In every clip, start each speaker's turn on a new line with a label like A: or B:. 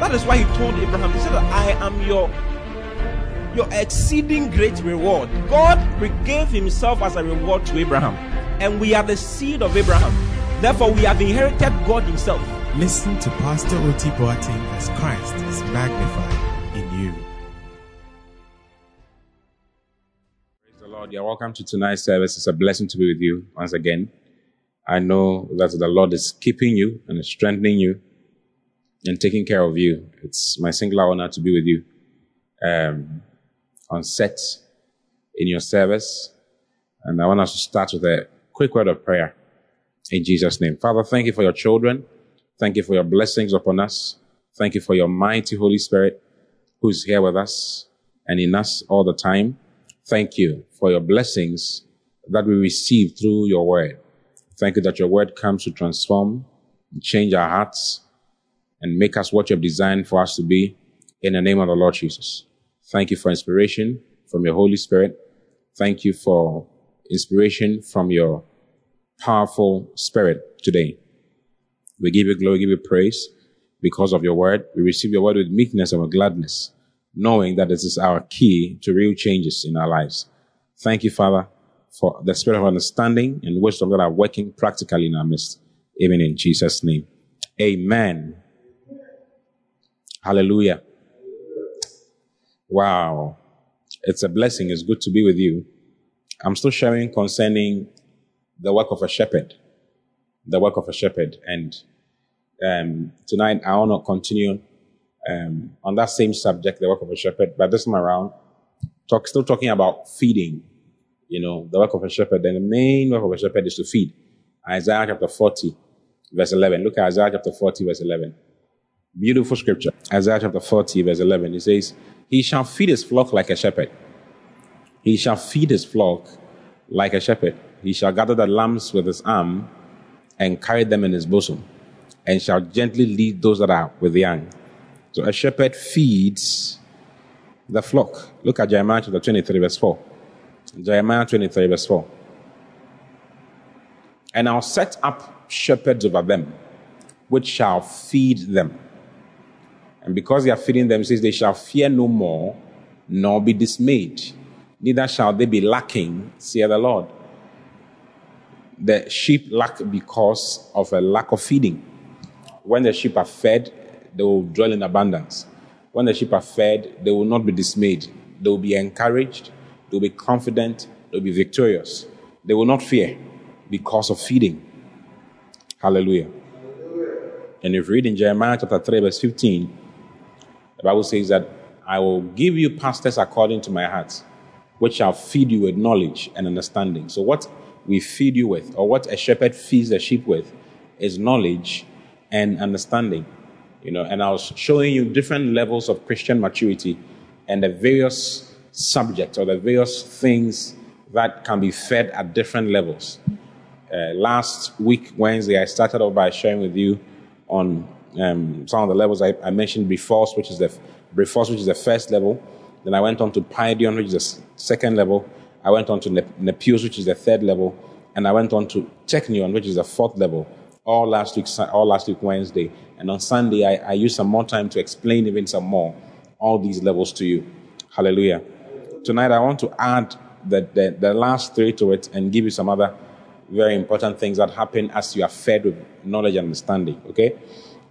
A: that is why He told Abraham, He said, I am your your exceeding great reward. God gave Himself as a reward to Abraham, and we are the seed of Abraham. Therefore, we have inherited God Himself.
B: Listen to Pastor Oti Boateng as Christ is magnified in you.
C: Praise the Lord. You're welcome to tonight's service. It's a blessing to be with you once again. I know that the Lord is keeping you and strengthening you and taking care of you. It's my singular honor to be with you um, on set in your service. And I want us to start with a quick word of prayer in Jesus' name. Father, thank you for your children. Thank you for your blessings upon us. Thank you for your mighty Holy Spirit who's here with us and in us all the time. Thank you for your blessings that we receive through your word. Thank you that your word comes to transform, and change our hearts, and make us what you have designed for us to be in the name of the Lord Jesus. Thank you for inspiration from your Holy Spirit. Thank you for inspiration from your powerful spirit today. We give you glory, give you praise because of your word. We receive your word with meekness and with gladness, knowing that this is our key to real changes in our lives. Thank you, Father, for the spirit of understanding and wisdom that are working practically in our midst. Even in Jesus' name. Amen. Hallelujah. Wow. It's a blessing. It's good to be with you. I'm still sharing concerning the work of a shepherd. The work of a shepherd. And um, tonight I want to continue um, on that same subject, the work of a shepherd, but this time around, talk, still talking about feeding. You know, the work of a shepherd. And the main work of a shepherd is to feed. Isaiah chapter 40, verse 11. Look at Isaiah chapter 40, verse 11. Beautiful scripture. Isaiah chapter 40, verse 11. It says, He shall feed his flock like a shepherd. He shall feed his flock like a shepherd. He shall gather the lambs with his arm and carry them in his bosom, and shall gently lead those that are with the young. So a shepherd feeds the flock. Look at Jeremiah chapter 23, verse 4. Jeremiah 23, verse 4. And I'll set up shepherds over them, which shall feed them. And because they are feeding them, says they shall fear no more, nor be dismayed. Neither shall they be lacking, saith the Lord. The sheep lack because of a lack of feeding. When the sheep are fed, they will dwell in abundance. When the sheep are fed, they will not be dismayed. They will be encouraged. They will be confident. They will be victorious. They will not fear because of feeding. Hallelujah. And if you read in Jeremiah chapter 3, verse 15, the Bible says that I will give you pastors according to my heart, which shall feed you with knowledge and understanding. So, what we feed you with, or what a shepherd feeds the sheep with, is knowledge and understanding. You know, and I was showing you different levels of Christian maturity and the various subjects or the various things that can be fed at different levels. Uh, last week, Wednesday, I started off by sharing with you on um, some of the levels I, I mentioned before, which is the Brephos, which is the first level. Then I went on to Paidion, which is the second level. I went on to Nep- which is the third level, and I went on to Teknion, which is the fourth level. All last week, all last week Wednesday, and on Sunday I, I used some more time to explain even some more all these levels to you. Hallelujah. Tonight I want to add the, the, the last three to it and give you some other very important things that happen as you are fed with knowledge and understanding. Okay?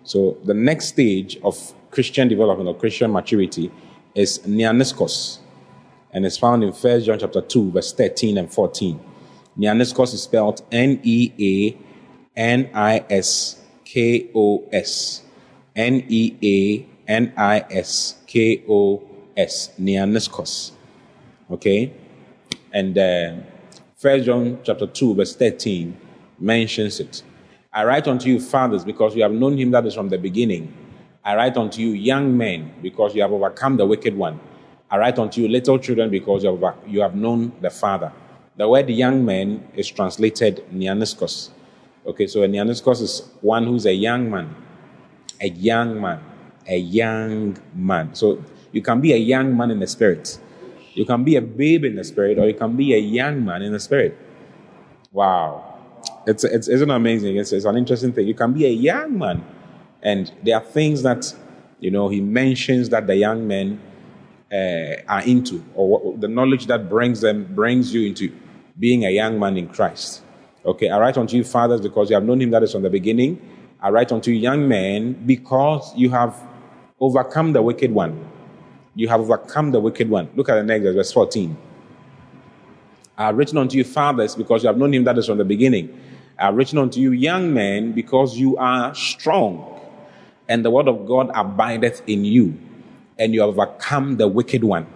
C: So the next stage of Christian development or Christian maturity is neaniskos. And it's found in 1 John chapter 2, verse 13 and 14. Neaniskos is spelled N-E-A-N-I-S-K-O-S. N-E-A-N-I-S-K-O-S. Neaniskos. Okay? And uh, 1 John chapter 2, verse 13 mentions it. I write unto you, fathers, because you have known him that is from the beginning. I write unto you, young men, because you have overcome the wicked one. I write unto you, little children, because you have, you have known the Father. The word young man is translated neaniskos. Okay, so a neaniskos is one who's a young man. A young man. A young man. So you can be a young man in the spirit. You can be a babe in the spirit, or you can be a young man in the spirit. Wow. It's, it's, isn't amazing? It's, it's an interesting thing. You can be a young man and there are things that, you know, he mentions that the young men uh, are into, or what, the knowledge that brings them, brings you into being a young man in Christ. Okay, I write unto you, fathers, because you have known him that is from the beginning. I write unto you, young men, because you have overcome the wicked one. You have overcome the wicked one. Look at the next verse 14. I have written unto you, fathers, because you have known him that is from the beginning. I have written unto you, young men, because you are strong and the word of God abideth in you, and you have overcome the wicked one.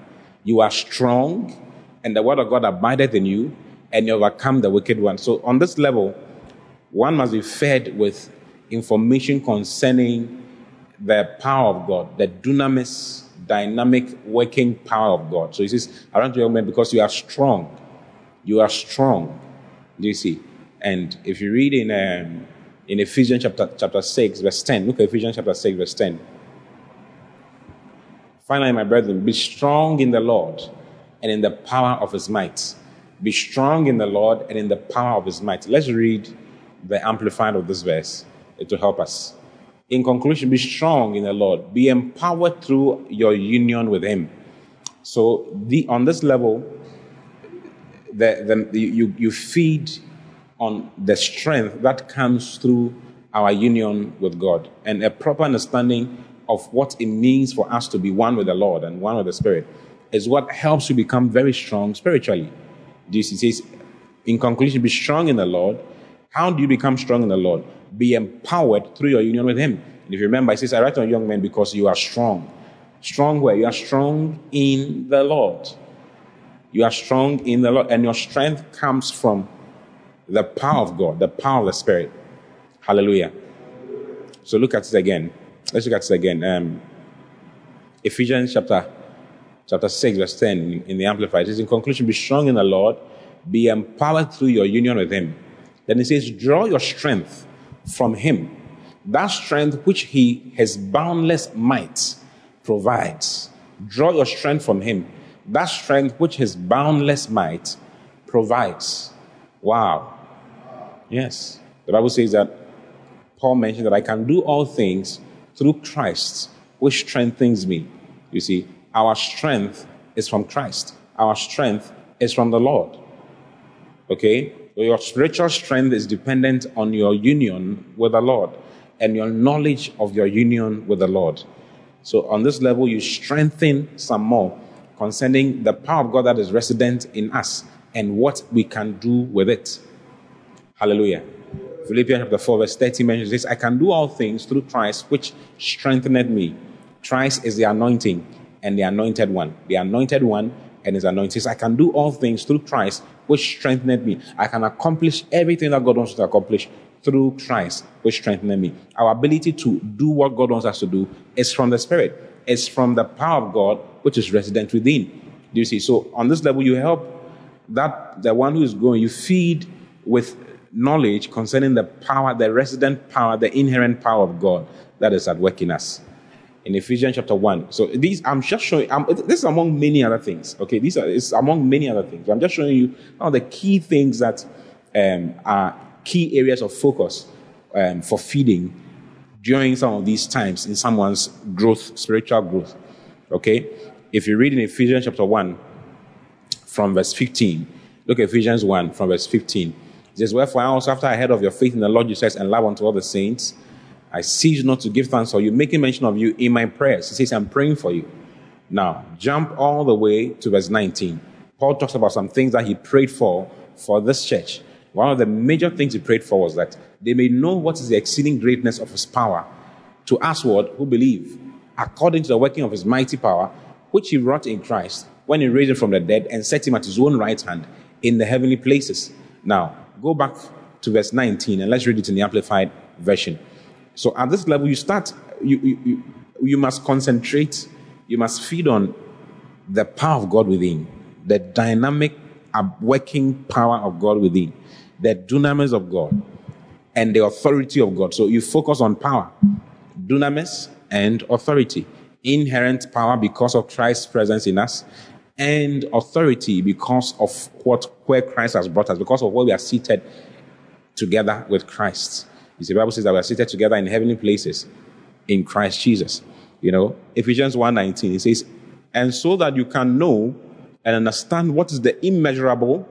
C: You are strong, and the word of God abideth in you, and you overcome the wicked one. So, on this level, one must be fed with information concerning the power of God, the dunamis, dynamic working power of God. So he says, around you, young men, because you are strong. You are strong. Do you see? And if you read in um, in Ephesians chapter, chapter 6, verse 10. Look at Ephesians chapter 6, verse 10. Finally, my brethren, be strong in the Lord and in the power of his might. Be strong in the Lord and in the power of his might. Let's read the amplified of this verse to help us. In conclusion, be strong in the Lord. Be empowered through your union with him. So, the, on this level, the, the, you, you feed on the strength that comes through our union with God and a proper understanding of what it means for us to be one with the Lord and one with the Spirit is what helps you become very strong spiritually. This says, in conclusion, be strong in the Lord. How do you become strong in the Lord? Be empowered through your union with Him. And if you remember, it says, I write on young men because you are strong. Strong where? You are strong in the Lord. You are strong in the Lord, and your strength comes from the power of God, the power of the Spirit. Hallelujah. So look at it again. Let's look at it again. Um, Ephesians chapter chapter 6, verse 10 in, the Amplified. It says, In conclusion, be strong in the Lord, be empowered through your union with Him. Then it says, Draw your strength from Him. That strength which He, His boundless might, provides. Draw your strength from Him. That strength which His boundless might provides. Wow. Yes. The Bible says that Paul mentioned that I can do all things through Christ, which strengthens me. You see, our strength is from Christ, our strength is from the Lord. Okay? So your spiritual strength is dependent on your union with the Lord and your knowledge of your union with the Lord. So on this level, you strengthen some more concerning the power of God that is resident in us and what we can do with it. Hallelujah. Philippians chapter 4, verse 30 mentions this I can do all things through Christ, which strengthened me. Christ is the anointing and the anointed one. The anointed one and his anointing. I can do all things through Christ, which strengthened me. I can accomplish everything that God wants to accomplish through Christ, which strengthened me. Our ability to do what God wants us to do is from the Spirit. It's from the power of God, which is resident within. Do you see? So on this level, you help that the one who is going, you feed with knowledge concerning the power, the resident power, the inherent power of God that is at work in us. In Ephesians chapter 1. So these, I'm just showing, I'm, this is among many other things. Okay, these are it's among many other things. I'm just showing you all the key things that um, are key areas of focus um, for feeding during some of these times in someone's growth, spiritual growth. Okay? If you read in Ephesians chapter 1 from verse 15, look at Ephesians 1 from verse 15 says, Wherefore I also, after I heard of your faith in the Lord Jesus and love unto all the saints, I cease not to give thanks for you, making mention of you in my prayers. He says, I'm praying for you. Now, jump all the way to verse 19. Paul talks about some things that he prayed for for this church. One of the major things he prayed for was that they may know what is the exceeding greatness of his power to us what who believe, according to the working of his mighty power, which he wrought in Christ when he raised him from the dead and set him at his own right hand in the heavenly places. Now, Go back to verse 19 and let's read it in the Amplified Version. So at this level, you start, you, you, you, must concentrate, you must feed on the power of God within, the dynamic working power of God within, the dunamis of God, and the authority of God. So you focus on power, dunamis, and authority. Inherent power because of Christ's presence in us, and authority because of what where Christ has brought us, because of where we are seated together with Christ. You see, the Bible says that we are seated together in heavenly places in Christ Jesus. You know, Ephesians 1.19, it says, and so that you can know and understand what is the immeasurable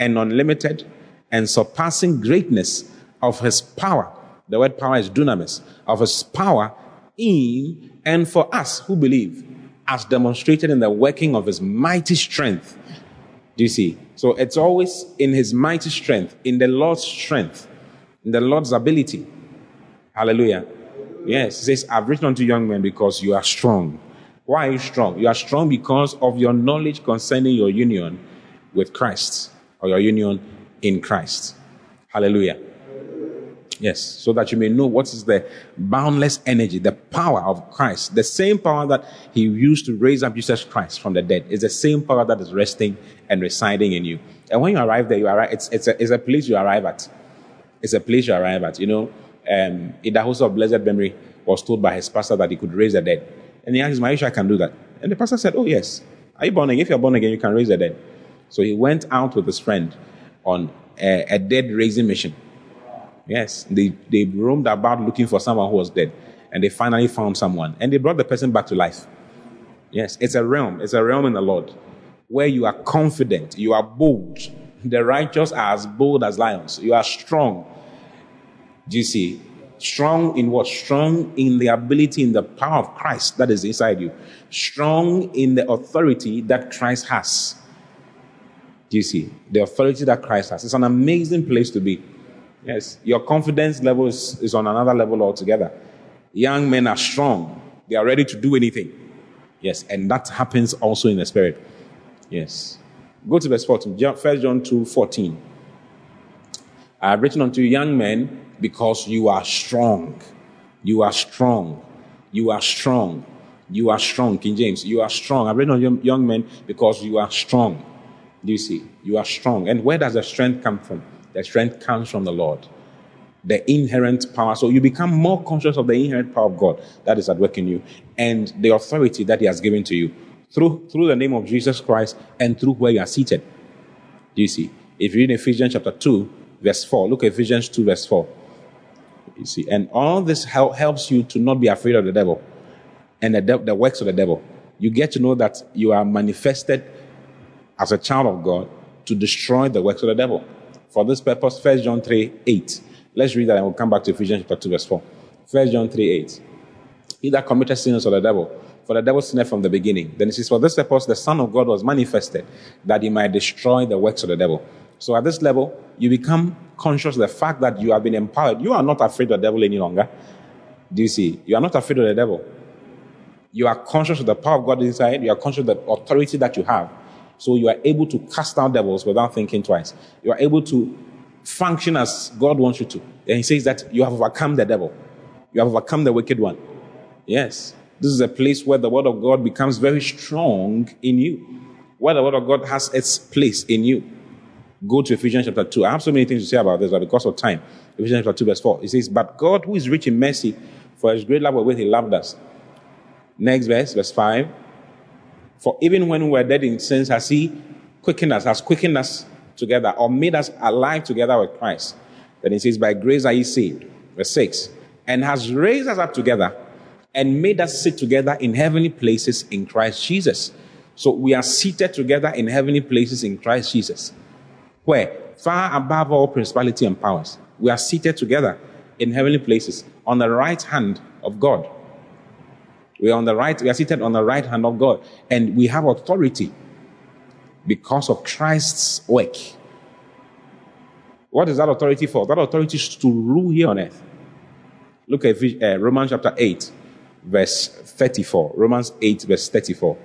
C: and unlimited and surpassing greatness of his power. The word power is dunamis, of his power in and for us who believe, as demonstrated in the working of his mighty strength. Do you see? So it's always in his mighty strength, in the Lord's strength, in the Lord's ability. Hallelujah. Yes, says, I've written unto young men because you are strong. Why are you strong? You are strong because of your knowledge concerning your union with Christ or your union in Christ. Hallelujah. Yes, so that you may know what is the boundless energy, the power of Christ. The same power that he used to raise up Jesus Christ from the dead is the same power that is resting and residing in you. And when you arrive there, you arrive, it's, it's, a, it's a place you arrive at. It's a place you arrive at. You know, um, Idahosa of blessed memory was told by his pastor that he could raise the dead. And he asked him, Are I can do that? And the pastor said, Oh, yes. Are you born again? If you're born again, you can raise the dead. So he went out with his friend on a, a dead raising mission. Yes, they, they roamed about looking for someone who was dead. And they finally found someone. And they brought the person back to life. Yes, it's a realm. It's a realm in the Lord where you are confident, you are bold. The righteous are as bold as lions. You are strong. Do you see? Strong in what? Strong in the ability, in the power of Christ that is inside you. Strong in the authority that Christ has. Do you see? The authority that Christ has. It's an amazing place to be. Yes. Your confidence level is, is on another level altogether. Young men are strong. They are ready to do anything. Yes. And that happens also in the spirit. Yes. Go to verse 14. 1 John 2 14. I have written unto young men because you are strong. You are strong. You are strong. You are strong. King James, you are strong. I've written on young men because you are strong. Do you see? You are strong. And where does the strength come from? Strength comes from the Lord. The inherent power. So you become more conscious of the inherent power of God that is at work in you and the authority that He has given to you through, through the name of Jesus Christ and through where you are seated. Do you see? If you read Ephesians chapter 2, verse 4, look at Ephesians 2, verse 4. You see, and all this help, helps you to not be afraid of the devil and the, de- the works of the devil. You get to know that you are manifested as a child of God to destroy the works of the devil. For this purpose, 1 John 3 8. Let's read that and we'll come back to Ephesians chapter 2, verse 4. 1 John 3 8. He that committed sins of the devil, for the devil sinned from the beginning. Then it says, For this purpose the Son of God was manifested, that he might destroy the works of the devil. So at this level, you become conscious of the fact that you have been empowered. You are not afraid of the devil any longer. Do you see? You are not afraid of the devil. You are conscious of the power of God inside. You are conscious of the authority that you have. So you are able to cast out devils without thinking twice. You are able to function as God wants you to. And he says that you have overcome the devil. You have overcome the wicked one. Yes. This is a place where the word of God becomes very strong in you. Where the word of God has its place in you. Go to Ephesians chapter 2. I have so many things to say about this, but because of time, Ephesians chapter 2, verse 4, it says, But God, who is rich in mercy, for his great love wherewith he loved us. Next verse, verse 5. For even when we were dead in sins, has he quickened us, has quickened us together, or made us alive together with Christ. Then he says, By grace are ye saved. Verse 6. And has raised us up together and made us sit together in heavenly places in Christ Jesus. So we are seated together in heavenly places in Christ Jesus. Where? Far above all principality and powers. We are seated together in heavenly places on the right hand of God. We are on the right, we are seated on the right hand of God, and we have authority because of Christ's work. What is that authority for? That authority is to rule here on earth. Look at uh, Romans chapter 8, verse 34. Romans 8, verse 34.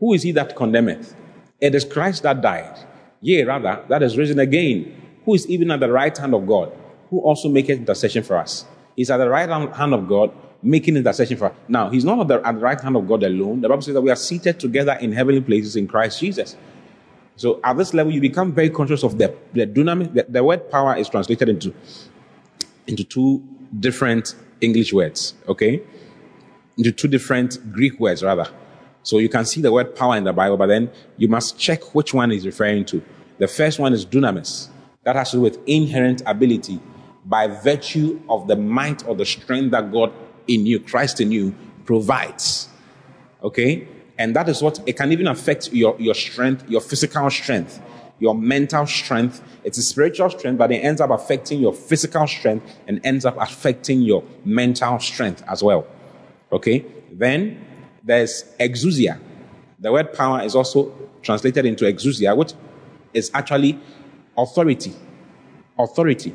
C: Who is he that condemneth? It is Christ that died, yea, rather, that is risen again, who is even at the right hand of God, who also maketh intercession for us. He's at the right hand of God, making intercession for us. Now, he's not at the, at the right hand of God alone. The Bible says that we are seated together in heavenly places in Christ Jesus. So at this level, you become very conscious of the, the dynamic. The, the word power is translated into, into two different English words, okay? Into two different Greek words, rather. So you can see the word power in the Bible, but then you must check which one is referring to. The first one is dunamis. That has to do with inherent ability by virtue of the might or the strength that God in you, Christ in you, provides. Okay? And that is what it can even affect your, your strength, your physical strength, your mental strength. It's a spiritual strength, but it ends up affecting your physical strength and ends up affecting your mental strength as well. Okay? Then there's exousia. The word power is also translated into exousia, which is actually authority. Authority.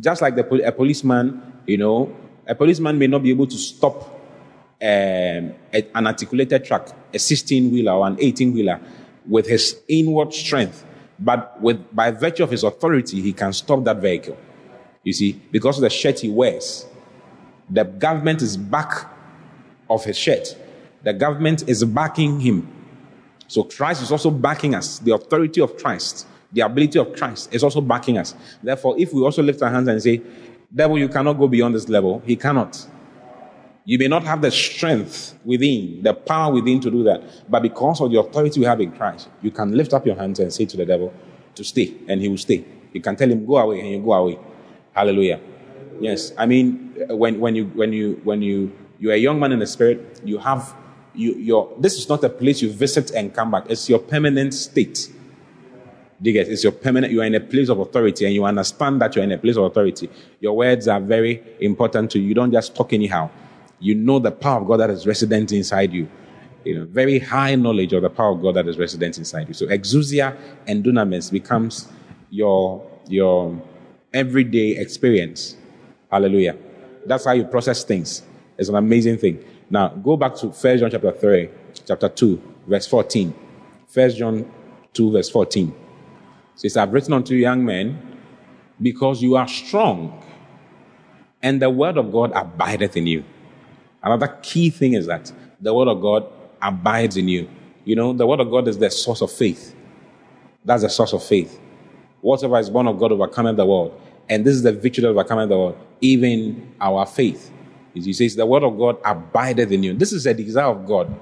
C: Just like the, a policeman, you know, a policeman may not be able to stop um, an articulated truck, a 16 wheeler or an 18 wheeler, with his inward strength. But with, by virtue of his authority, he can stop that vehicle. You see, because of the shirt he wears. The government is back of his shirt. The government is backing him. So Christ is also backing us. The authority of Christ, the ability of Christ is also backing us. Therefore, if we also lift our hands and say, Devil, you cannot go beyond this level, he cannot. You may not have the strength within, the power within to do that, but because of the authority we have in Christ, you can lift up your hands and say to the devil to stay, and he will stay. You can tell him, go away, and you go away. Hallelujah. Yes, I mean, uh, when, when you when you when you you're a young man in the spirit, you have you, your, this is not a place you visit and come back. It's your permanent state. Do you get? It's your permanent. You are in a place of authority, and you understand that you're in a place of authority. Your words are very important to you. You don't just talk anyhow. You know the power of God that is resident inside you. You know, very high knowledge of the power of God that is resident inside you. So exousia and dunamis becomes your your everyday experience. Hallelujah. That's how you process things. It's an amazing thing. Now, go back to 1 John chapter 3, chapter 2, verse 14. 1 John 2, verse 14. Says, I've written unto you, young men, because you are strong, and the word of God abideth in you. Another key thing is that the word of God abides in you. You know, the word of God is the source of faith. That's the source of faith. Whatever is born of God overcometh the world. And this is the victory that overcometh the world, even our faith. He says, The word of God abideth in you. This is the desire of God.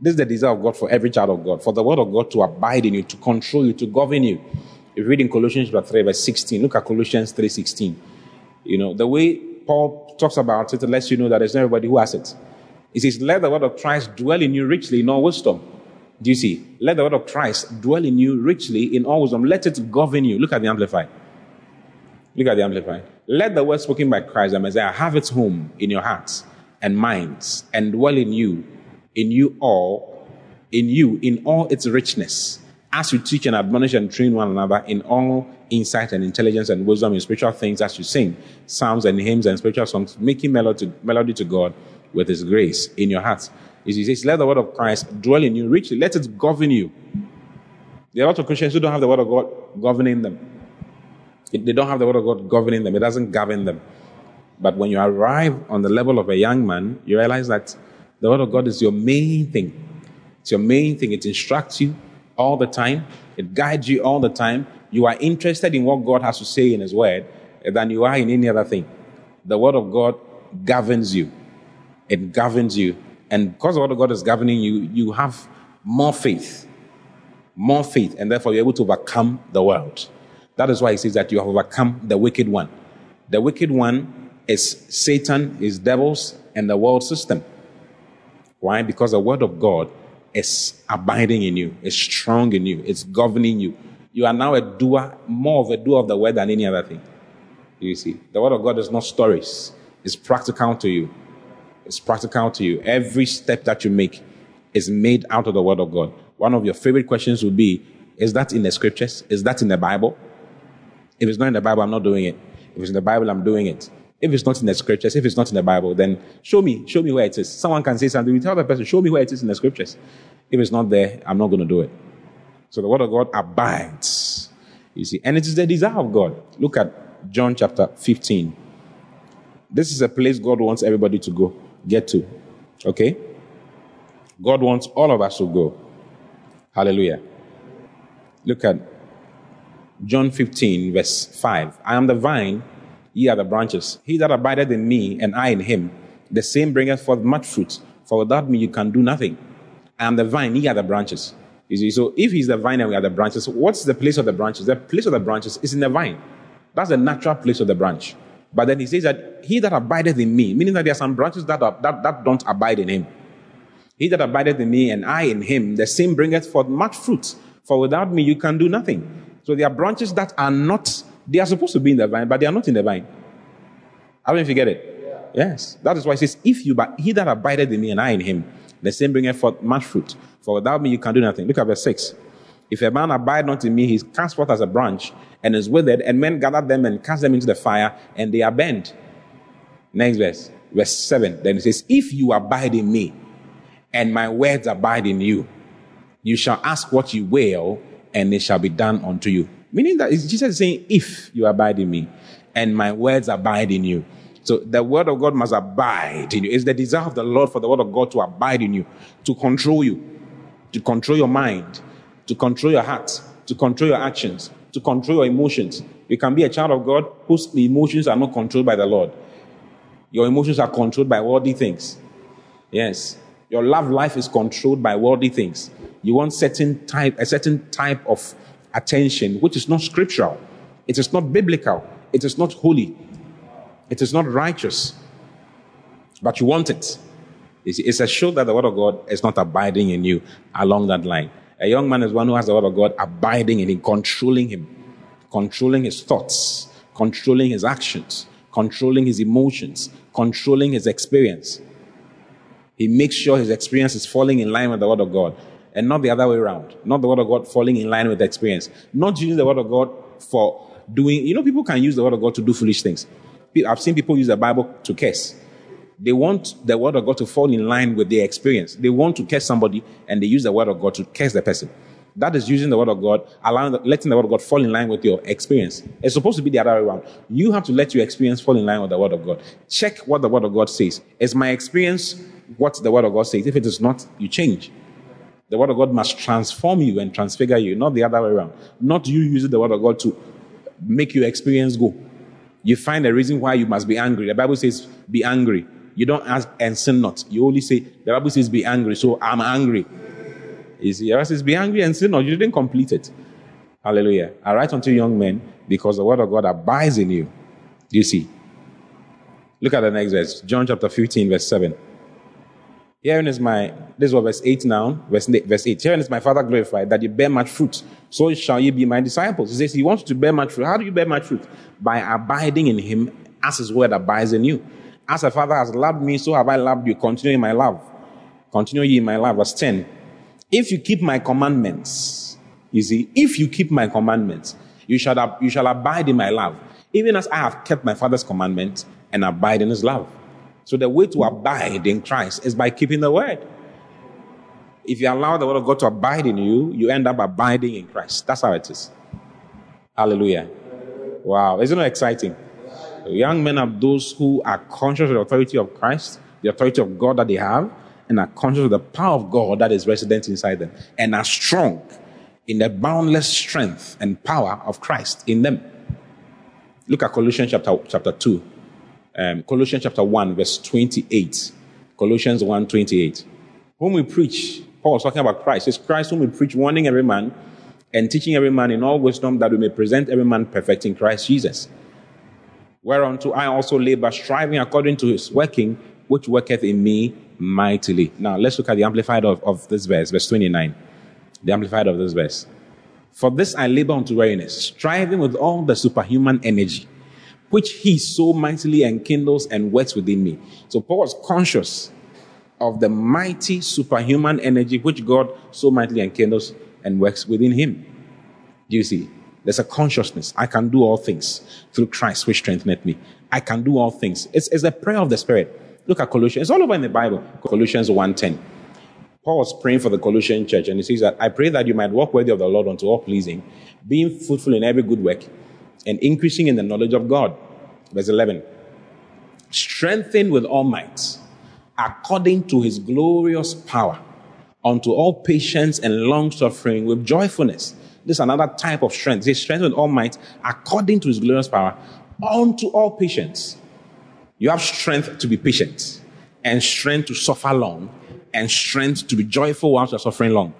C: This is the desire of God for every child of God, for the word of God to abide in you, to control you, to govern you. If you read in Colossians chapter 3, verse 16, look at Colossians 3 16. You know, the way Paul talks about it lets you know that there's not everybody who has it. He says, Let the word of Christ dwell in you richly in all wisdom. Do you see? Let the word of Christ dwell in you richly in all wisdom. Let it govern you. Look at the Amplified. Look at the Amplified. Let the word spoken by Christ, the Messiah, have its home in your hearts and minds and dwell in you, in you all, in you, in all its richness, as you teach and admonish and train one another in all insight and intelligence and wisdom in spiritual things as you sing psalms and hymns and spiritual songs, making melody, melody to God with His grace in your hearts. He says, Let the word of Christ dwell in you richly, let it govern you. There are a lot of Christians who don't have the word of God governing them. They don't have the word of God governing them. It doesn't govern them. But when you arrive on the level of a young man, you realize that the word of God is your main thing. It's your main thing. It instructs you all the time. It guides you all the time. You are interested in what God has to say in His word than you are in any other thing. The word of God governs you. It governs you. And because the word of God is governing you, you have more faith. More faith. And therefore you're able to overcome the world. That is why he says that you have overcome the wicked one. The wicked one is Satan, is devils, and the world system. Why? Because the word of God is abiding in you, is strong in you, it's governing you. You are now a doer, more of a doer of the word than any other thing. You see, the word of God is not stories, it's practical to you. It's practical to you. Every step that you make is made out of the word of God. One of your favorite questions would be Is that in the scriptures? Is that in the Bible? If it's not in the Bible, I'm not doing it. If it's in the Bible, I'm doing it. If it's not in the scriptures, if it's not in the Bible, then show me, show me where it is. Someone can say something, you tell the person, show me where it is in the scriptures. If it's not there, I'm not going to do it. So the word of God abides. You see, and it is the desire of God. Look at John chapter 15. This is a place God wants everybody to go, get to. Okay? God wants all of us to go. Hallelujah. Look at John 15, verse 5. I am the vine, ye are the branches. He that abideth in me, and I in him, the same bringeth forth much fruit. For without me you can do nothing. I am the vine, ye are the branches. You see, so if he's the vine and we are the branches, what's the place of the branches? The place of the branches is in the vine. That's the natural place of the branch. But then he says that he that abideth in me, meaning that there are some branches that, are, that, that don't abide in him. He that abideth in me and I in him, the same bringeth forth much fruit. For without me you can do nothing. So there are branches that are not, they are supposed to be in the vine, but they are not in the vine. I don't know if you get it. Yes. That is why it says, if you, but he that abideth in me and I in him, the same bringeth forth much fruit. For without me you can do nothing. Look at verse 6. If a man abide not in me, he is cast forth as a branch and is withered, and men gather them and cast them into the fire, and they are burned. Next verse, verse 7. Then it says, If you abide in me, and my words abide in you, you shall ask what you will, and it shall be done unto you. Meaning that Jesus is saying, If you abide in me, and my words abide in you. So the word of God must abide in you. It's the desire of the Lord for the word of God to abide in you, to control you, to control your mind, to control your heart, to control your actions, to control your emotions. You can be a child of God whose emotions are not controlled by the Lord. Your emotions are controlled by worldly things. Yes. Your love life is controlled by worldly things. You want certain type, a certain type of attention, which is not scriptural. It is not biblical. It is not holy. It is not righteous. But you want it. It's a show that the word of God is not abiding in you along that line. A young man is one who has the word of God abiding in him, controlling him, controlling his thoughts, controlling his actions, controlling his emotions, controlling his experience. He makes sure his experience is falling in line with the word of God and not the other way around. Not the word of God falling in line with experience. Not using the word of God for doing, you know, people can use the word of God to do foolish things. I've seen people use the Bible to curse. They want the word of God to fall in line with their experience. They want to curse somebody and they use the word of God to curse the person. That is using the word of God, allowing the, letting the word of God fall in line with your experience. It's supposed to be the other way around. You have to let your experience fall in line with the word of God. Check what the word of God says. Is my experience what the word of God says? If it is not, you change. The word of God must transform you and transfigure you, not the other way around. Not you using the word of God to make your experience go. You find a reason why you must be angry. The Bible says, be angry. You don't ask and sin not. You only say, the Bible says, be angry. So I'm angry. You see, the says, be angry and sin not. You didn't complete it. Hallelujah. I write unto young men because the word of God abides in you. Do you see? Look at the next verse. John chapter 15, verse 7. Herein is my, this was verse 8 now, verse, verse 8. Herein is my Father glorified, that you bear much fruit. So shall you be my disciples. He says he wants to bear much fruit. How do you bear much fruit? By abiding in him as his word abides in you. As a father has loved me, so have I loved you. Continue in my love. Continue ye in my love. Verse 10. If you keep my commandments, you see, if you keep my commandments, you shall, you shall abide in my love, even as I have kept my father's commandment and abide in his love. So the way to abide in Christ is by keeping the word. If you allow the word of God to abide in you, you end up abiding in Christ. That's how it is. Hallelujah. Wow. Isn't it exciting? Young men are those who are conscious of the authority of Christ, the authority of God that they have, and are conscious of the power of God that is resident inside them, and are strong in the boundless strength and power of Christ in them. Look at Colossians chapter, chapter 2 um, Colossians chapter 1, verse 28. Colossians 1, 28. Whom we preach, Paul was talking about Christ. It's Christ whom we preach, warning every man and teaching every man in all wisdom that we may present every man perfect in Christ Jesus. Whereunto I also labor, striving according to his working, which worketh in me mightily. Now let's look at the amplified of, of this verse, verse 29. The amplified of this verse. For this I labor unto weariness, striving with all the superhuman energy which he so mightily enkindles and works within me. So Paul was conscious of the mighty superhuman energy which God so mightily enkindles and works within him. Do you see? There's a consciousness. I can do all things through Christ which strengtheneth me. I can do all things. It's, it's a prayer of the Spirit. Look at Colossians. It's all over in the Bible. Colossians 1.10. Paul was praying for the Colossian church and he says that, I pray that you might walk worthy of the Lord unto all pleasing, being fruitful in every good work and increasing in the knowledge of God. Verse 11. Strengthened with all might, according to his glorious power, unto all patience and long suffering with joyfulness. This is another type of strength. His strength with all might, according to his glorious power, unto all patience. You have strength to be patient, and strength to suffer long, and strength to be joyful whilst you're suffering long.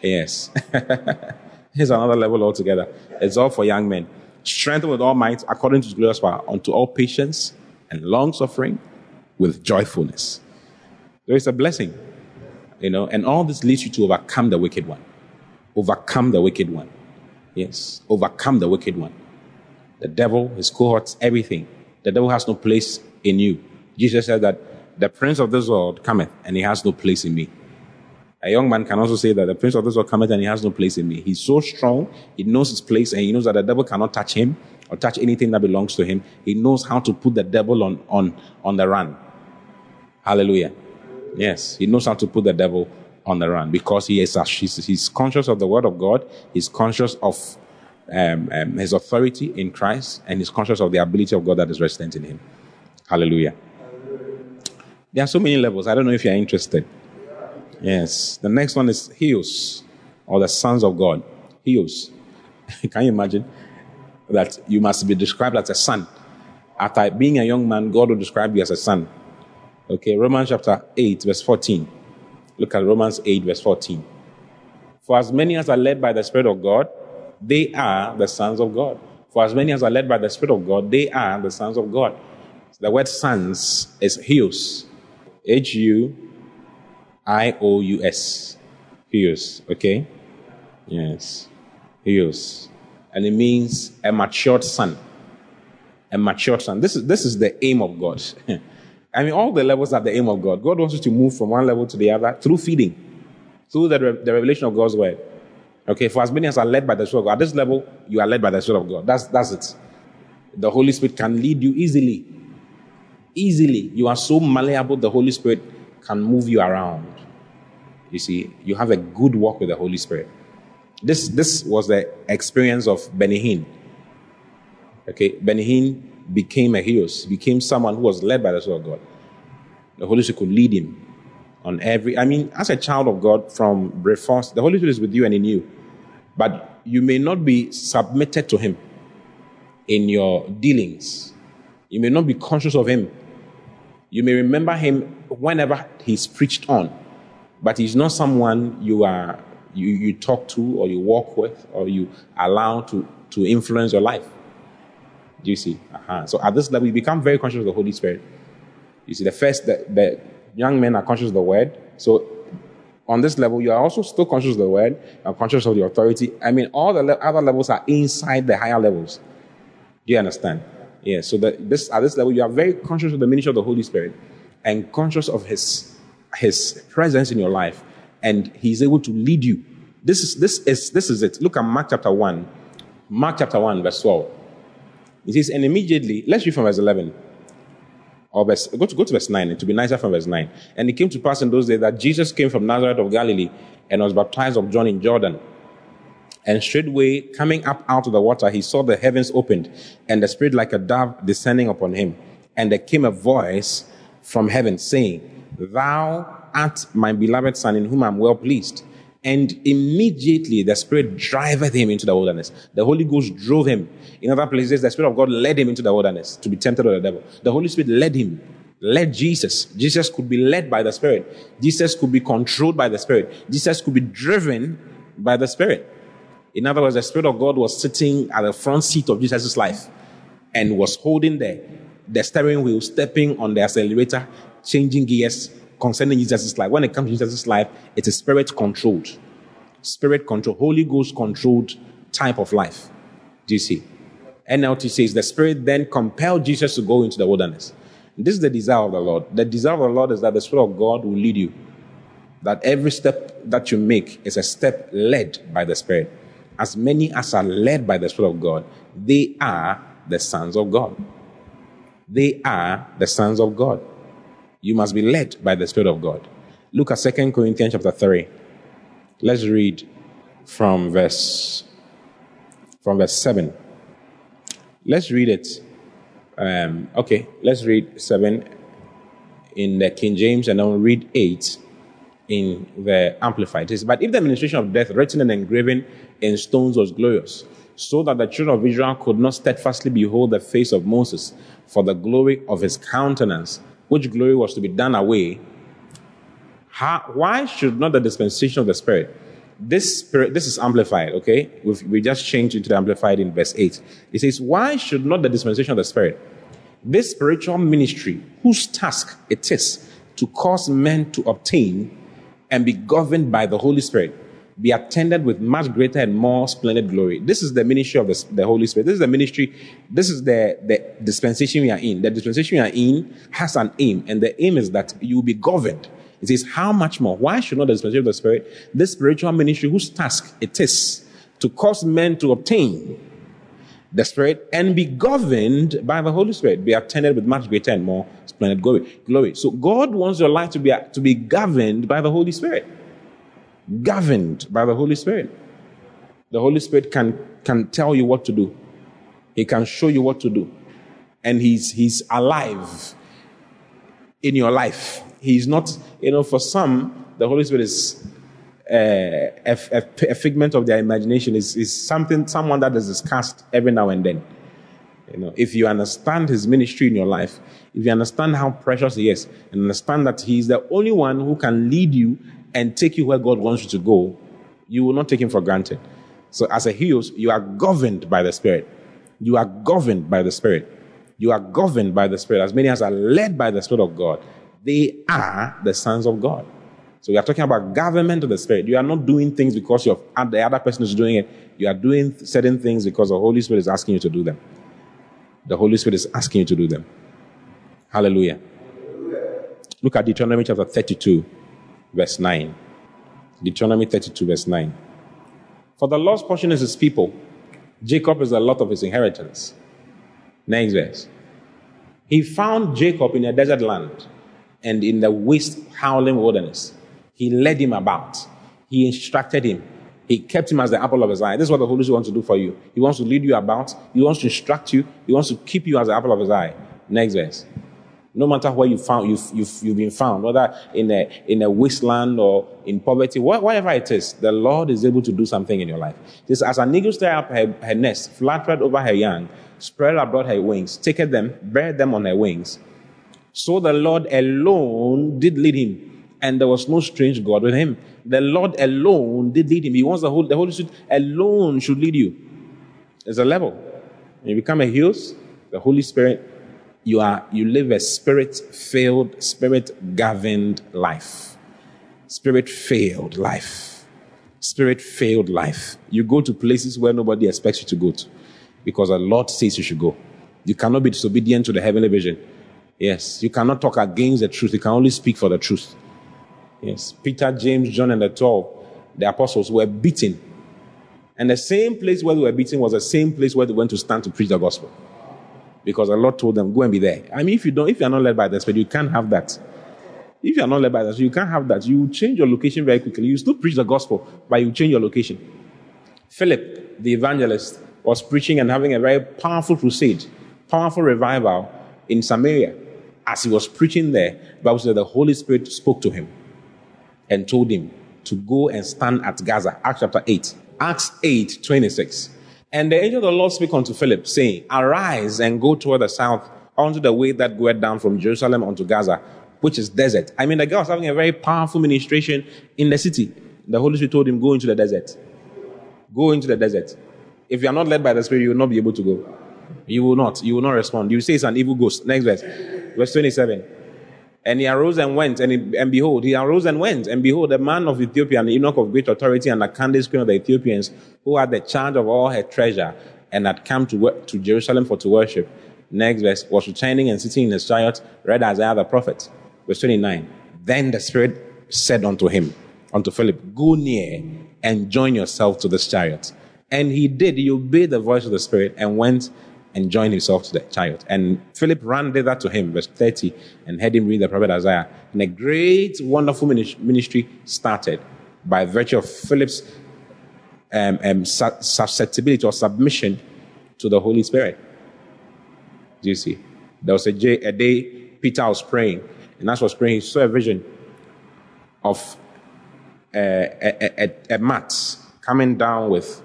C: Yes. Here's another level altogether. It's all for young men. Strength with all might, according to his glorious power, unto all patience and long suffering with joyfulness. There is a blessing, you know, and all this leads you to overcome the wicked one. Overcome the wicked one. Yes, overcome the wicked one. The devil, his cohorts, everything. The devil has no place in you. Jesus said that the prince of this world cometh and he has no place in me. A young man can also say that the prince of this world cometh and he has no place in me. He's so strong, he knows his place and he knows that the devil cannot touch him or touch anything that belongs to him. He knows how to put the devil on, on, on the run. Hallelujah. Yes, he knows how to put the devil on the run because he is he's, he's conscious of the word of God. He's conscious of um, um, his authority in Christ and he's conscious of the ability of God that is resident in him. Hallelujah. There are so many levels. I don't know if you're interested. Yes. The next one is Huios, or the sons of God. Huios. Can you imagine that you must be described as a son? After being a young man, God will describe you as a son. Okay, Romans chapter 8, verse 14. Look at Romans 8, verse 14. For as many as are led by the Spirit of God, they are the sons of God. For as many as are led by the Spirit of God, they are the sons of God. The word sons is Huios. H U I O U S. Huios. Okay? Yes. Huios. And it means a matured son. A matured son. This is, this is the aim of God. I mean, all the levels are the aim of God. God wants you to move from one level to the other through feeding, through the, the revelation of God's word. Okay, for as many as are led by the Spirit of God. At this level, you are led by the Spirit of God. That's, that's it. The Holy Spirit can lead you easily. Easily. You are so malleable, the Holy Spirit can move you around. You see, you have a good walk with the Holy Spirit. This, this was the experience of Benny Hinn. Okay, Benny Hinn became a hero, became someone who was led by the Spirit of God. The Holy Spirit could lead him on every. I mean, as a child of God from breakfast, the Holy Spirit is with you and in you, but you may not be submitted to Him in your dealings. You may not be conscious of Him. You may remember Him whenever He's preached on, but He's not someone you are you, you talk to or you walk with or you allow to to influence your life. Do you see? Uh-huh. So at this level, you become very conscious of the Holy Spirit. You see, the first, that the young men are conscious of the word. So on this level, you are also still conscious of the word, are conscious of the authority. I mean, all the le- other levels are inside the higher levels. Do you understand? Yeah. So that this at this level, you are very conscious of the ministry of the Holy Spirit and conscious of His His presence in your life, and He's able to lead you. This is this is this is it. Look at Mark chapter one, Mark chapter one, verse twelve. It says, and immediately, let's read from verse 11. Or verse, go to, go to verse 9, to be nicer from verse 9. And it came to pass in those days that Jesus came from Nazareth of Galilee and was baptized of John in Jordan. And straightway, coming up out of the water, he saw the heavens opened and the Spirit like a dove descending upon him. And there came a voice from heaven saying, Thou art my beloved Son in whom I am well pleased. And immediately the Spirit driveth him into the wilderness. The Holy Ghost drove him. In other places, the Spirit of God led him into the wilderness to be tempted of the devil. The Holy Spirit led him, led Jesus. Jesus could be led by the Spirit. Jesus could be controlled by the Spirit. Jesus could be driven by the Spirit. In other words, the Spirit of God was sitting at the front seat of Jesus' life and was holding the, the steering wheel, stepping on the accelerator, changing gears, concerning Jesus' life. When it comes to Jesus' life, it is a spirit controlled. Spirit controlled, Holy Ghost controlled type of life. Do you see? NLT says the Spirit then compelled Jesus to go into the wilderness. This is the desire of the Lord. The desire of the Lord is that the Spirit of God will lead you. That every step that you make is a step led by the Spirit. As many as are led by the Spirit of God, they are the sons of God. They are the sons of God. You must be led by the Spirit of God. Look at 2 Corinthians chapter 3. Let's read from verse from verse 7. Let's read it. Um, okay, let's read 7 in the King James and then we'll read 8 in the Amplified. It says, But if the administration of death written and engraven in stones was glorious, so that the children of Israel could not steadfastly behold the face of Moses for the glory of his countenance, which glory was to be done away, how, why should not the dispensation of the Spirit? This spirit, this is amplified, okay? We've, we just changed into the amplified in verse 8. It says, Why should not the dispensation of the Spirit, this spiritual ministry, whose task it is to cause men to obtain and be governed by the Holy Spirit, be attended with much greater and more splendid glory. This is the ministry of the, the, Holy Spirit. This is the ministry, this is the, the dispensation we are in. The dispensation we are in has an aim, and the aim is that you will be governed. It says, How much more? Why should not the dispensation of the Spirit, this spiritual ministry whose task it is to cause men to obtain the Spirit and be governed by the Holy Spirit, be attended with much greater and more splendid glory. glory. So God wants your life to be, to be governed by the Holy Spirit governed by the Holy Spirit. The Holy Spirit can, can tell you what to do. He can show you what to do. And he's, he's alive in your life. He's not, you know, for some, the Holy Spirit is uh, a, a, a, figment of their imagination. Is is something, someone that is discussed every now and then. You know, if you understand his ministry in your life, if you understand how precious he is, and understand that he's the only one who can lead you and take you where God wants you to go, you will not take him for granted. So as a huios, you are governed by the Spirit. You are governed by the Spirit. You are governed by the Spirit. As many as are led by the Spirit of God, they are the sons of God. So we are talking about government of the Spirit. You are not doing things because you have, the other person is doing it. You are doing certain things because the Holy Spirit is asking you to do them. The Holy Spirit is asking you to do them. Hallelujah. Look at Deuteronomy chapter 32 verse 9. Deuteronomy 32, verse 9. For the Lord's portion is his people, Jacob is the lot of his inheritance. Next verse. He found Jacob in a desert land and in the waste, howling wilderness. He led him about. He instructed him. He kept him as the apple of his eye. This is what the Holy Spirit wants to do for you. He wants to lead you about. He wants to instruct you. He wants to keep you as the apple of his eye. Next verse. No matter where you found, you've, you've, you've been found, whether in a, in a wasteland or in poverty, whatever it is, the Lord is able to do something in your life. This, as an eagle stirred up her, her nest, fluttered over her young, spread abroad her wings, taketh them, bear them on her wings. So the Lord alone did lead him, and there was no strange God with him. The Lord alone did lead him. He wants the Holy, the Holy Spirit alone should lead you. There's a level. When you become a huios, the Holy Spirit you are you live a spirit filled, spirit governed life. Spirit filled life. Spirit filled life. You go to places where nobody expects you to go to because the Lord says you should go. You cannot be disobedient to the heavenly vision. Yes. You cannot talk against the truth. You can only speak for the truth. Yes. Peter, James, John, and the 12, the apostles were beaten. And the same place where they were beaten was the same place where they went to stand to preach the gospel because the Lord told them, go and be there. I mean, if you don't, if you're not led by the Spirit, you can't have that. If you're not led by the Spirit, you can't have that. You change your location very quickly. You still preach the gospel, but you change your location. Philip, the evangelist, was preaching and having a very powerful crusade, powerful revival in Samaria. As he was preaching there, the Bible the Holy Spirit spoke to him and told him to go and stand at Gaza. Acts chapter 8. Acts 8, 26. And the angel of the Lord spake unto Philip, saying, Arise and go toward the south unto the way that goeth down from Jerusalem unto Gaza, which is desert. I mean, the guy was having a very powerful ministration in the city. The Holy Spirit told him, Go into the desert. Go into the desert. If you are not led by the Spirit, you will not be able to go. You will not. You will not respond. You say it's an evil ghost. Next verse. Verse 27. And he arose and went, and, he, and behold, he arose and went, and behold, a man of Ethiopia, an eunuch of great authority, and a Candace queen of the Ethiopians, who had the charge of all her treasure, and had come to, to Jerusalem for to worship. Next verse, was returning and sitting in his chariot, read Isaiah the other prophet. Verse 29. Then the Spirit said unto him, unto Philip, Go near and join yourself to this chariot. And he did, he obeyed the voice of the Spirit and went and joined himself to the child. And Philip ran thither to him, verse 30, and heard him read the prophet Isaiah. And a great, wonderful ministry started by virtue of Philip's um, um, susceptibility or submission to the Holy Spirit. Do you see? There was a day, a day Peter was praying, and as was praying, he saw a vision of a, a, a, a mat coming down with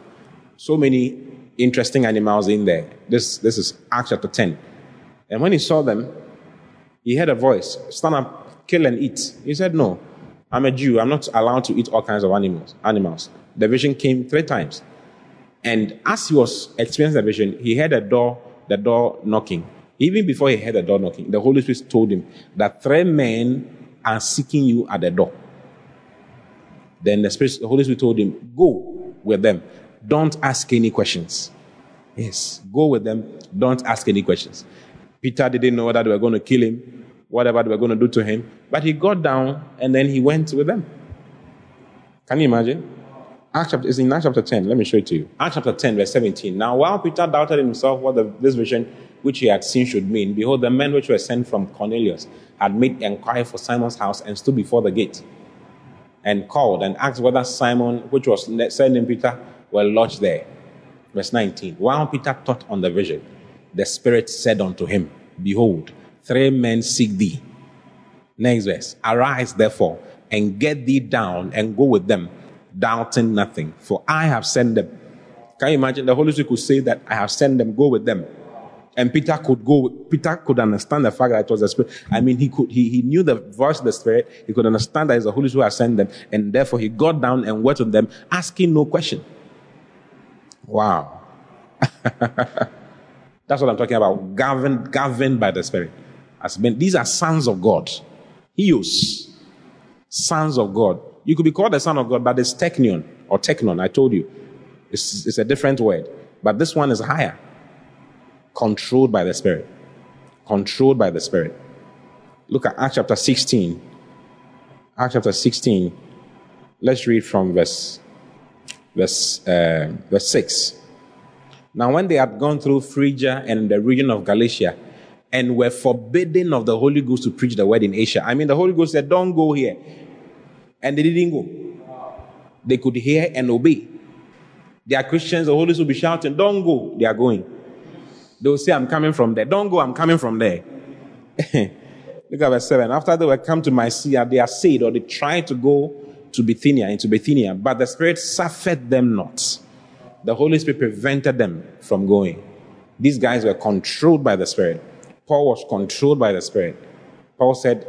C: so many interesting animals in there. This, this is Acts chapter 10. And when he saw them, he heard a voice stand up, kill and eat. He said, No, I'm a Jew. I'm not allowed to eat all kinds of animals. animals. The vision came three times. And as he was experiencing the vision, he heard a door, the door knocking. Even before he heard the door knocking, the Holy Spirit told him that three men are seeking you at the door. Then the, Spirit, the Holy Spirit told him, Go with them. Don't ask any questions. Yes, go with them. Don't ask any questions. Peter didn't know whether they were going to kill him, whatever they were going to do to him, but he got down and then he went with them. Can you imagine? Acts chapter, is in Acts chapter 10. Let me show it to you. Acts chapter 10, verse 17. Now, while Peter doubted himself what the, this vision which he had seen should mean, behold, the men which were sent from Cornelius had made inquiry for Simon's house and stood before the gate and called and asked whether Simon, which was said in Peter, were lodged there. Verse 19. While Peter thought on the vision, the Spirit said unto him, Behold, three men seek thee. Next verse. Arise, therefore, and get thee down and go with them, doubting nothing, for I have sent them. Can you imagine? The Holy Spirit could say that I have sent them, go with them. And Peter could go, Peter could understand the fact that it was the Spirit. I mean, he could, he, he knew the voice of the Spirit. He could understand that it's the Holy Spirit who has sent them. And therefore he got down and went with them, asking no question. Wow. That's what I'm talking about. Governed, governed by the Spirit. As men, these are sons of God. Huios. Sons of God. You could be called a son of God, but it's Teknion or teknon. I told you. It's, it's a different word. But this one is higher. Controlled by the Spirit. Controlled by the Spirit. Look at Acts chapter 16. Acts chapter 16. Let's read from verse, verse, uh, verse 6. Now, when they had gone through Phrygia and the region of Galatia and were forbidden of the Holy Ghost to preach the word in Asia, I mean, the Holy Ghost said, Don't go here. And they didn't go. They could hear and obey. They are Christians, the Holy Ghost will be shouting, Don't go. They are going. They will say, I'm coming from there. Don't go, I'm coming from there. Look at verse 7. After they were come to Mysia, they are said, or they tried to go to Bithynia, into Bithynia, but the Spirit suffered them not the Holy Spirit prevented them from going. These guys were controlled by the Spirit. Paul was controlled by the Spirit. Paul said,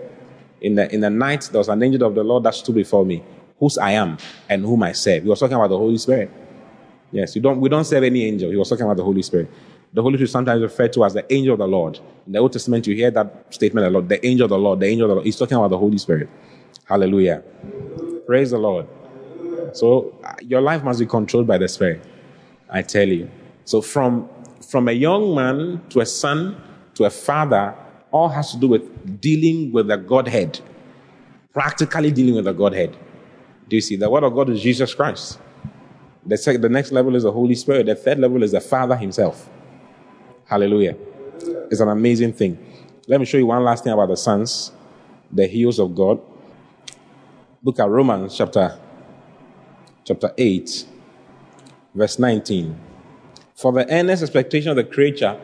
C: in the, in the night, there was an angel of the Lord that stood before me, whose I am and whom I serve. He was talking about the Holy Spirit. Yes, you don't, we don't serve any angel. He was talking about the Holy Spirit. The Holy Spirit is sometimes referred to as the angel of the Lord. In the Old Testament, you hear that statement a lot. The angel of the Lord, the angel of the Lord. He's talking about the Holy Spirit. Hallelujah. Praise the Lord. So uh, your life must be controlled by the Spirit. I tell you. So from, from a young man to a son to a father, all has to do with dealing with the Godhead. Practically dealing with the Godhead. Do you see? The Word of God is Jesus Christ. The, sec- the next level is the Holy Spirit. The third level is the Father Himself. Hallelujah. It's an amazing thing. Let me show you one last thing about the sons, the huios of God. Look at Romans chapter, chapter 8 verse 19. For the earnest expectation of the creature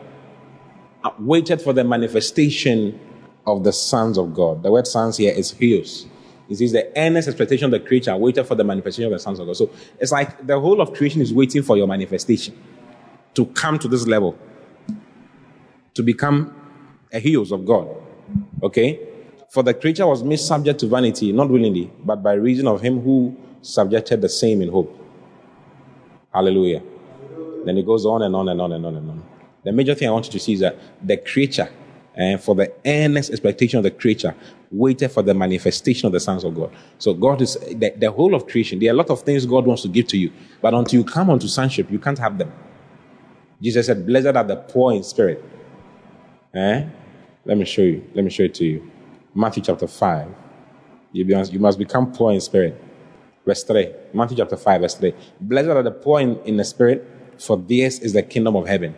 C: waited for the manifestation of the sons of God. The word sons here is huios. It is the earnest expectation of the creature waited for the manifestation of the sons of God. So it's like the whole of creation is waiting for your manifestation to come to this level, to become a huios of God. Okay? For the creature was made subject to vanity, not willingly, but by reason of him who subjected the same in hope. Hallelujah. Then it goes on and on and on and on and on. The major thing I want you to see is that the creature, and eh, for the earnest expectation of the creature, waited for the manifestation of the sons of God. So God is the, the whole of creation. There are a lot of things God wants to give to you, but until you come onto sonship, you can't have them. Jesus said, "Blessed are the poor in spirit." Eh? Let me show you. Let me show it to you. Matthew chapter five. You, be, you must become poor in spirit verse 3. Matthew chapter 5, verse 3. Blessed are the poor in, in the spirit, for theirs is the kingdom of heaven.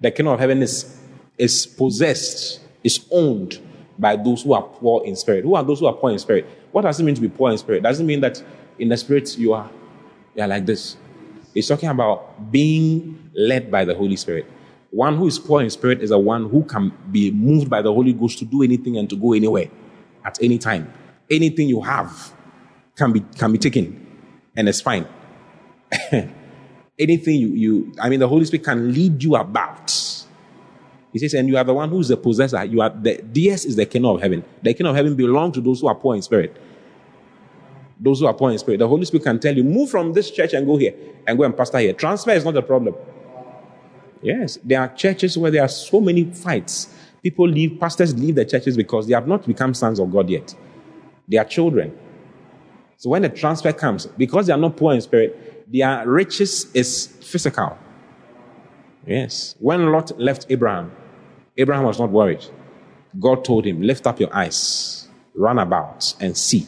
C: The kingdom of heaven is, is possessed, is owned by those who are poor in spirit. Who are those who are poor in spirit? What does it mean to be poor in spirit? Does it mean that in the spirit you are, you are like this? It's talking about being led by the Holy Spirit. One who is poor in spirit is a one who can be moved by the Holy Ghost to do anything and to go anywhere at any time. Anything you have can be can be taken and it's fine. anything you, you I mean the Holy Spirit can lead you about. He says, and you are the one who's the possessor. You are the DS is the kingdom of heaven. The kingdom of heaven belongs to those who are poor in spirit. Those who are poor in spirit. The Holy Spirit can tell you, move from this church and go here and go and pastor here. Transfer is not a problem. Yes, there are churches where there are so many fights. People leave, pastors leave the churches because they have not become sons of God yet. They are children. So when the transfer comes, because they are not poor in spirit, their riches is physical. Yes. When Lot left Abraham, Abraham was not worried. God told him, Lift up your eyes, run about, and see.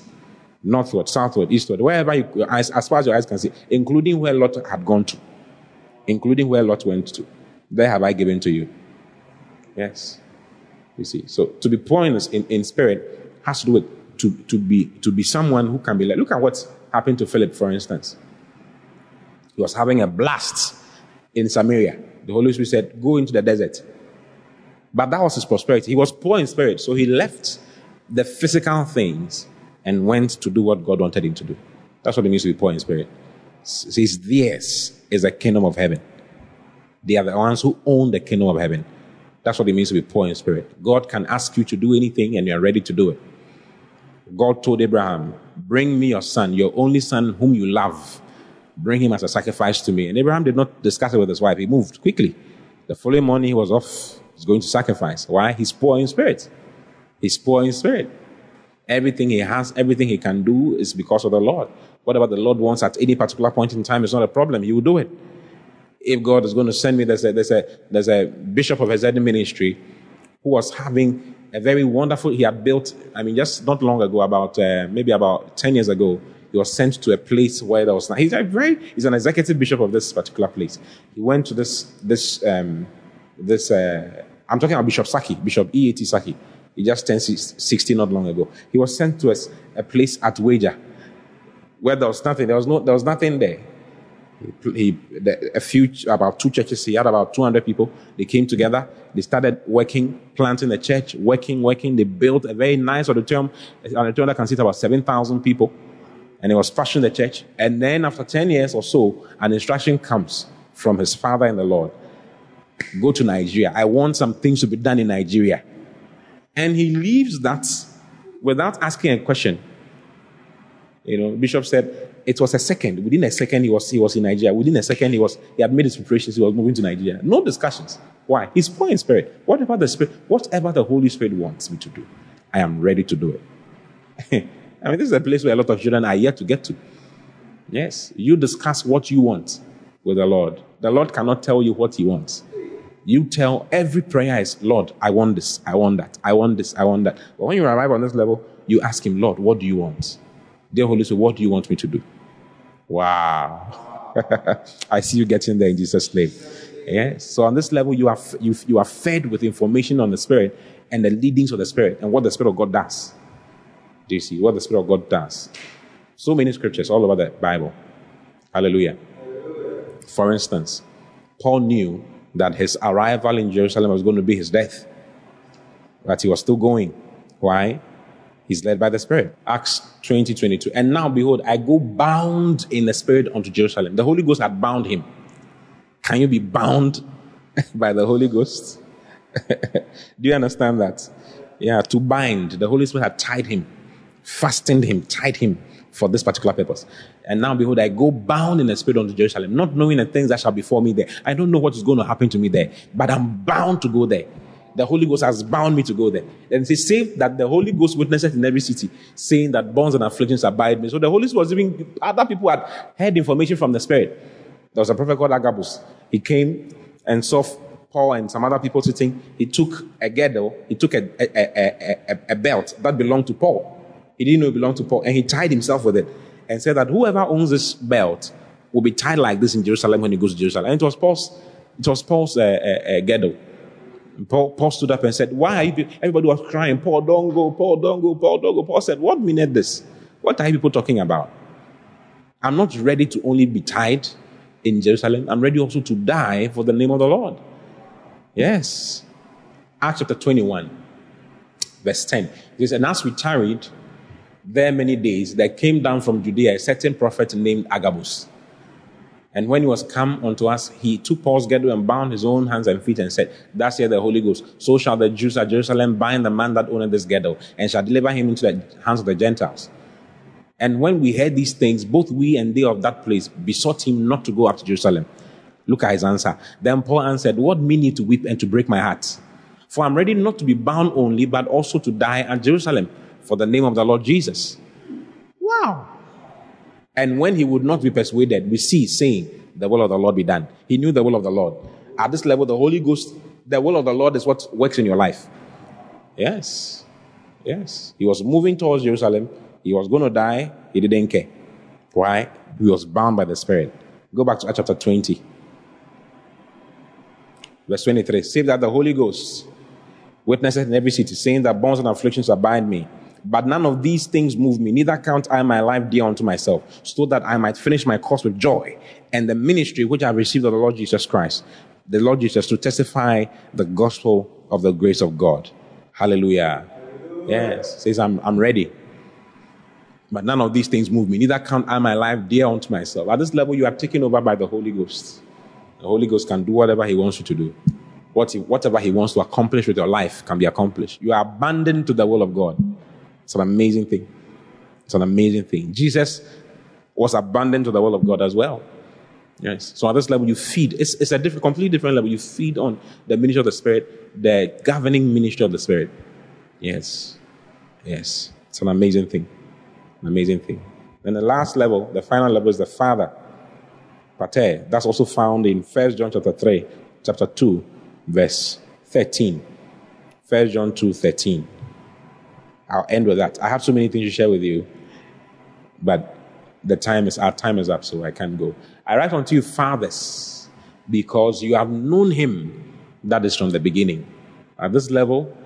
C: Northward, southward, eastward, wherever you, your eyes, as far as your eyes can see, including where Lot had gone to, including where Lot went to. There have I given to you. Yes. You see. So to be poor in, in spirit has to do with to, to be to be someone who can be like look at what happened to Philip, for instance. He was having a blast in Samaria. The Holy Spirit said, Go into the desert. But that was his prosperity. He was poor in spirit, so he left the physical things and went to do what God wanted him to do. That's what it means to be poor in spirit. It says, Theirs is the kingdom of heaven. They are the ones who own the kingdom of heaven. That's what it means to be poor in spirit. God can ask you to do anything and you are ready to do it. God told Abraham, Bring me your son, your only son whom you love. Bring him as a sacrifice to me. And Abraham did not discuss it with his wife. He moved quickly. The following morning, he was off. He's going to sacrifice. Why? He's poor in spirit. He's poor in spirit. Everything he has, everything he can do is because of the Lord. Whatever the Lord wants at any particular point in time is not a problem. He will do it if God is going to send me, there's a, there's a, there's a bishop of Hesed ministry who was having a very wonderful, he had built, I mean, just not long ago, about uh, maybe about 10 years ago, he was sent to a place where there was, he's a very, he's an executive bishop of this particular place. He went to this, this, um, this, uh, I'm talking about Bishop Sackey, Bishop E.A.T. Sackey. He just turned 60 not long ago. He was sent to a, a place at Wager where there was nothing. There was no, there was nothing there. He, a few, about two churches, he had about 200 people. They came together. They started working, planting a church, working, working. They built a very nice auditorium, an auditorium that can seat about 7,000 people. And he was fashioning the church. And then after 10 years or so, an instruction comes from his father in the Lord. Go to Nigeria. I want some things to be done in Nigeria. And he leaves that without asking a question. You know, Bishop said, it was a second. Within a second, he was, he was in Nigeria. Within a second, he was, he had made his preparations. He was moving to Nigeria. No discussions. Why? He's poor in spirit. Whatever the spirit, whatever the Holy Spirit wants me to do, I am ready to do it. I mean, this is a place where a lot of children are yet to get to. Yes. You discuss what you want with the Lord. The Lord cannot tell you what he wants. You tell every prayer is, Lord, I want this, I want that, I want this, I want that. But when you arrive on this level, you ask him, Lord, what do you want? Dear Holy Spirit, what do you want me to do? Wow. I see you getting there in Jesus' name. Yeah. So on this level, you are, you, you are fed with information on the Spirit and the leadings of the Spirit and what the Spirit of God does. Do you see what the Spirit of God does? So many scriptures all over the Bible. Hallelujah. For instance, Paul knew that his arrival in Jerusalem was going to be his death, but he was still going. Why? He's led by the Spirit. Acts 20, 22. And now, behold, I go bound in the Spirit unto Jerusalem. The Holy Ghost had bound him. Can you be bound by the Holy Ghost? Do you understand that? Yeah, to bind. The Holy Spirit had tied him, fastened him, tied him for this particular purpose. And now, behold, I go bound in the Spirit unto Jerusalem, not knowing the things that shall befall me there. I don't know what is going to happen to me there, but I'm bound to go there the Holy Ghost has bound me to go there. And it says, save that the Holy Ghost witnesses in every city, saying that bonds and afflictions abide me. So the Holy Spirit was even, other people had heard information from the Spirit. There was a prophet called Agabus. He came and saw Paul and some other people sitting. He took a girdle, he took a, a, a, a, a belt that belonged to Paul. He didn't know it belonged to Paul, and he tied himself with it and said that whoever owns this belt will be tied like this in Jerusalem when he goes to Jerusalem. And it was Paul's, it was Paul's uh, uh, uh, girdle. Paul, Paul, stood up and said, Why are you? Everybody was crying, Paul, don't go, Paul, don't go, Paul, don't go. Paul said, What mean this? What are you people talking about? I'm not ready to only be tied in Jerusalem. I'm ready also to die for the name of the Lord. Yes. Acts chapter 21, verse 10. It says, And as we tarried there many days, there came down from Judea a certain prophet named Agabus. And when he was come unto us, he took Paul's girdle and bound his own hands and feet and said, Thus saith the Holy Ghost, so shall the Jews at Jerusalem bind the man that owneth this girdle, and shall deliver him into the hands of the Gentiles. And when we heard these things, both we and they of that place besought him not to go up to Jerusalem. Look at his answer. Then Paul answered, What mean ye to weep and to break my heart? For I'm ready not to be bound only, but also to die at Jerusalem for the name of the Lord Jesus. Wow. And when he would not be persuaded, we see saying, The will of the Lord be done. He knew the will of the Lord. At this level, the Holy Ghost, the will of the Lord is what works in your life. Yes. Yes. He was moving towards Jerusalem. He was going to die. He didn't care. Why? He was bound by the Spirit. Go back to chapter 20. Verse 23. Save that the Holy Ghost witnesses in every city, saying that bonds and afflictions abide me. But none of these things move me, neither count I my life dear unto myself, so that I might finish my course with joy and the ministry which I received of the Lord Jesus Christ, the Lord Jesus, to testify the gospel of the grace of God. Hallelujah. Yes. Says, I'm, I'm ready. But none of these things move me, neither count I my life dear unto myself. At this level, you are taken over by the Holy Ghost. The Holy Ghost can do whatever He wants you to do. What he, whatever He wants to accomplish with your life can be accomplished. You are abandoned to the will of God. It's an amazing thing. It's an amazing thing. Jesus was abandoned to the will of God as well. Yes. So at this level, you feed. It's, it's a different, completely different level. You feed on the ministry of the Spirit, the governing ministry of the Spirit. Yes. Yes. It's an amazing thing. An amazing thing. Then the last level, the final level is the Father. Pater. That's also found in First John chapter 3, chapter 2, verse 13. First John 2, 13. I'll end with that. I have so many things to share with you, but the time is our time is up, so I can't go. I write unto you, fathers, because you have known him that is from the beginning. At this level,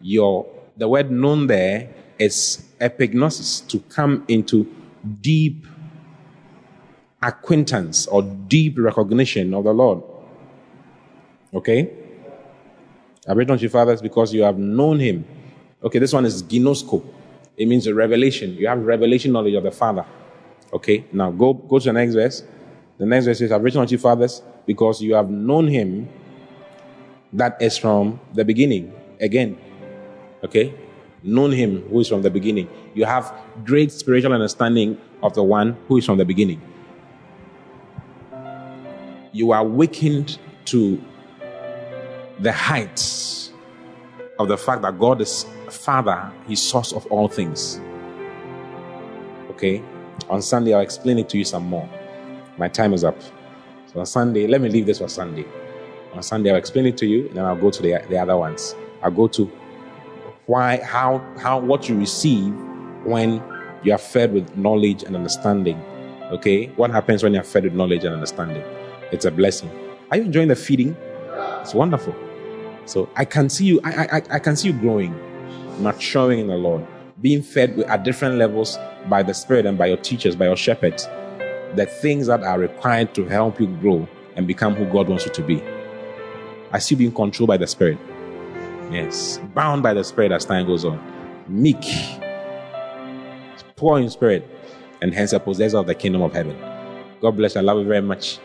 C: your the word known there is epignosis, to come into deep acquaintance or deep recognition of the Lord. Okay? I written unto you, fathers, because you have known him Okay, this one is ginosko. It means a revelation. You have revelation knowledge of the Father. Okay, now go, go to the next verse. The next verse says, I've written unto you, fathers, because you have known him that is from the beginning. Again, okay, known him who is from the beginning. You have great spiritual understanding of the one who is from the beginning. You are awakened to the heights of the fact that God is Father, His source of all things. Okay? On Sunday, I'll explain it to you some more. My time is up. So on Sunday, let me leave this for Sunday. On Sunday, I'll explain it to you, and then I'll go to the, the other ones. I'll go to why, how, how, what you receive when you are fed with knowledge and understanding. Okay? What happens when you are fed with knowledge and understanding? It's a blessing. Are you enjoying the feeding? It's wonderful. So I can see you, I, I, I can see you growing maturing in the Lord, being fed at different levels by the Spirit and by your teachers, by your shepherds, the things that are required to help you grow and become who God wants you to be. I see you being controlled by the Spirit. Yes, bound by the Spirit as time goes on. Meek, poor in spirit, and hence a possessor of the kingdom of heaven. God bless you. I love you very much.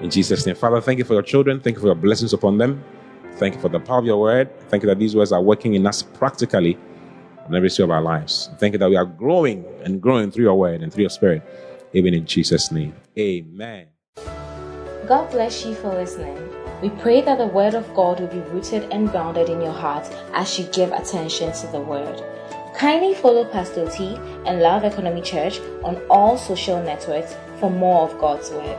C: In Jesus' name. Father, thank you for your children. Thank you for your blessings upon them. Thank you for the power of your word. Thank you that these words are working in us practically in every sphere of our lives. Thank you that we are growing and growing through your word and through your spirit, even in Jesus' name. Amen.
D: God bless you for listening. We pray that the word of God will be rooted and grounded in your heart as you give attention to the word. Kindly follow Pastor T and Love Economy Church on all social networks for more of God's word.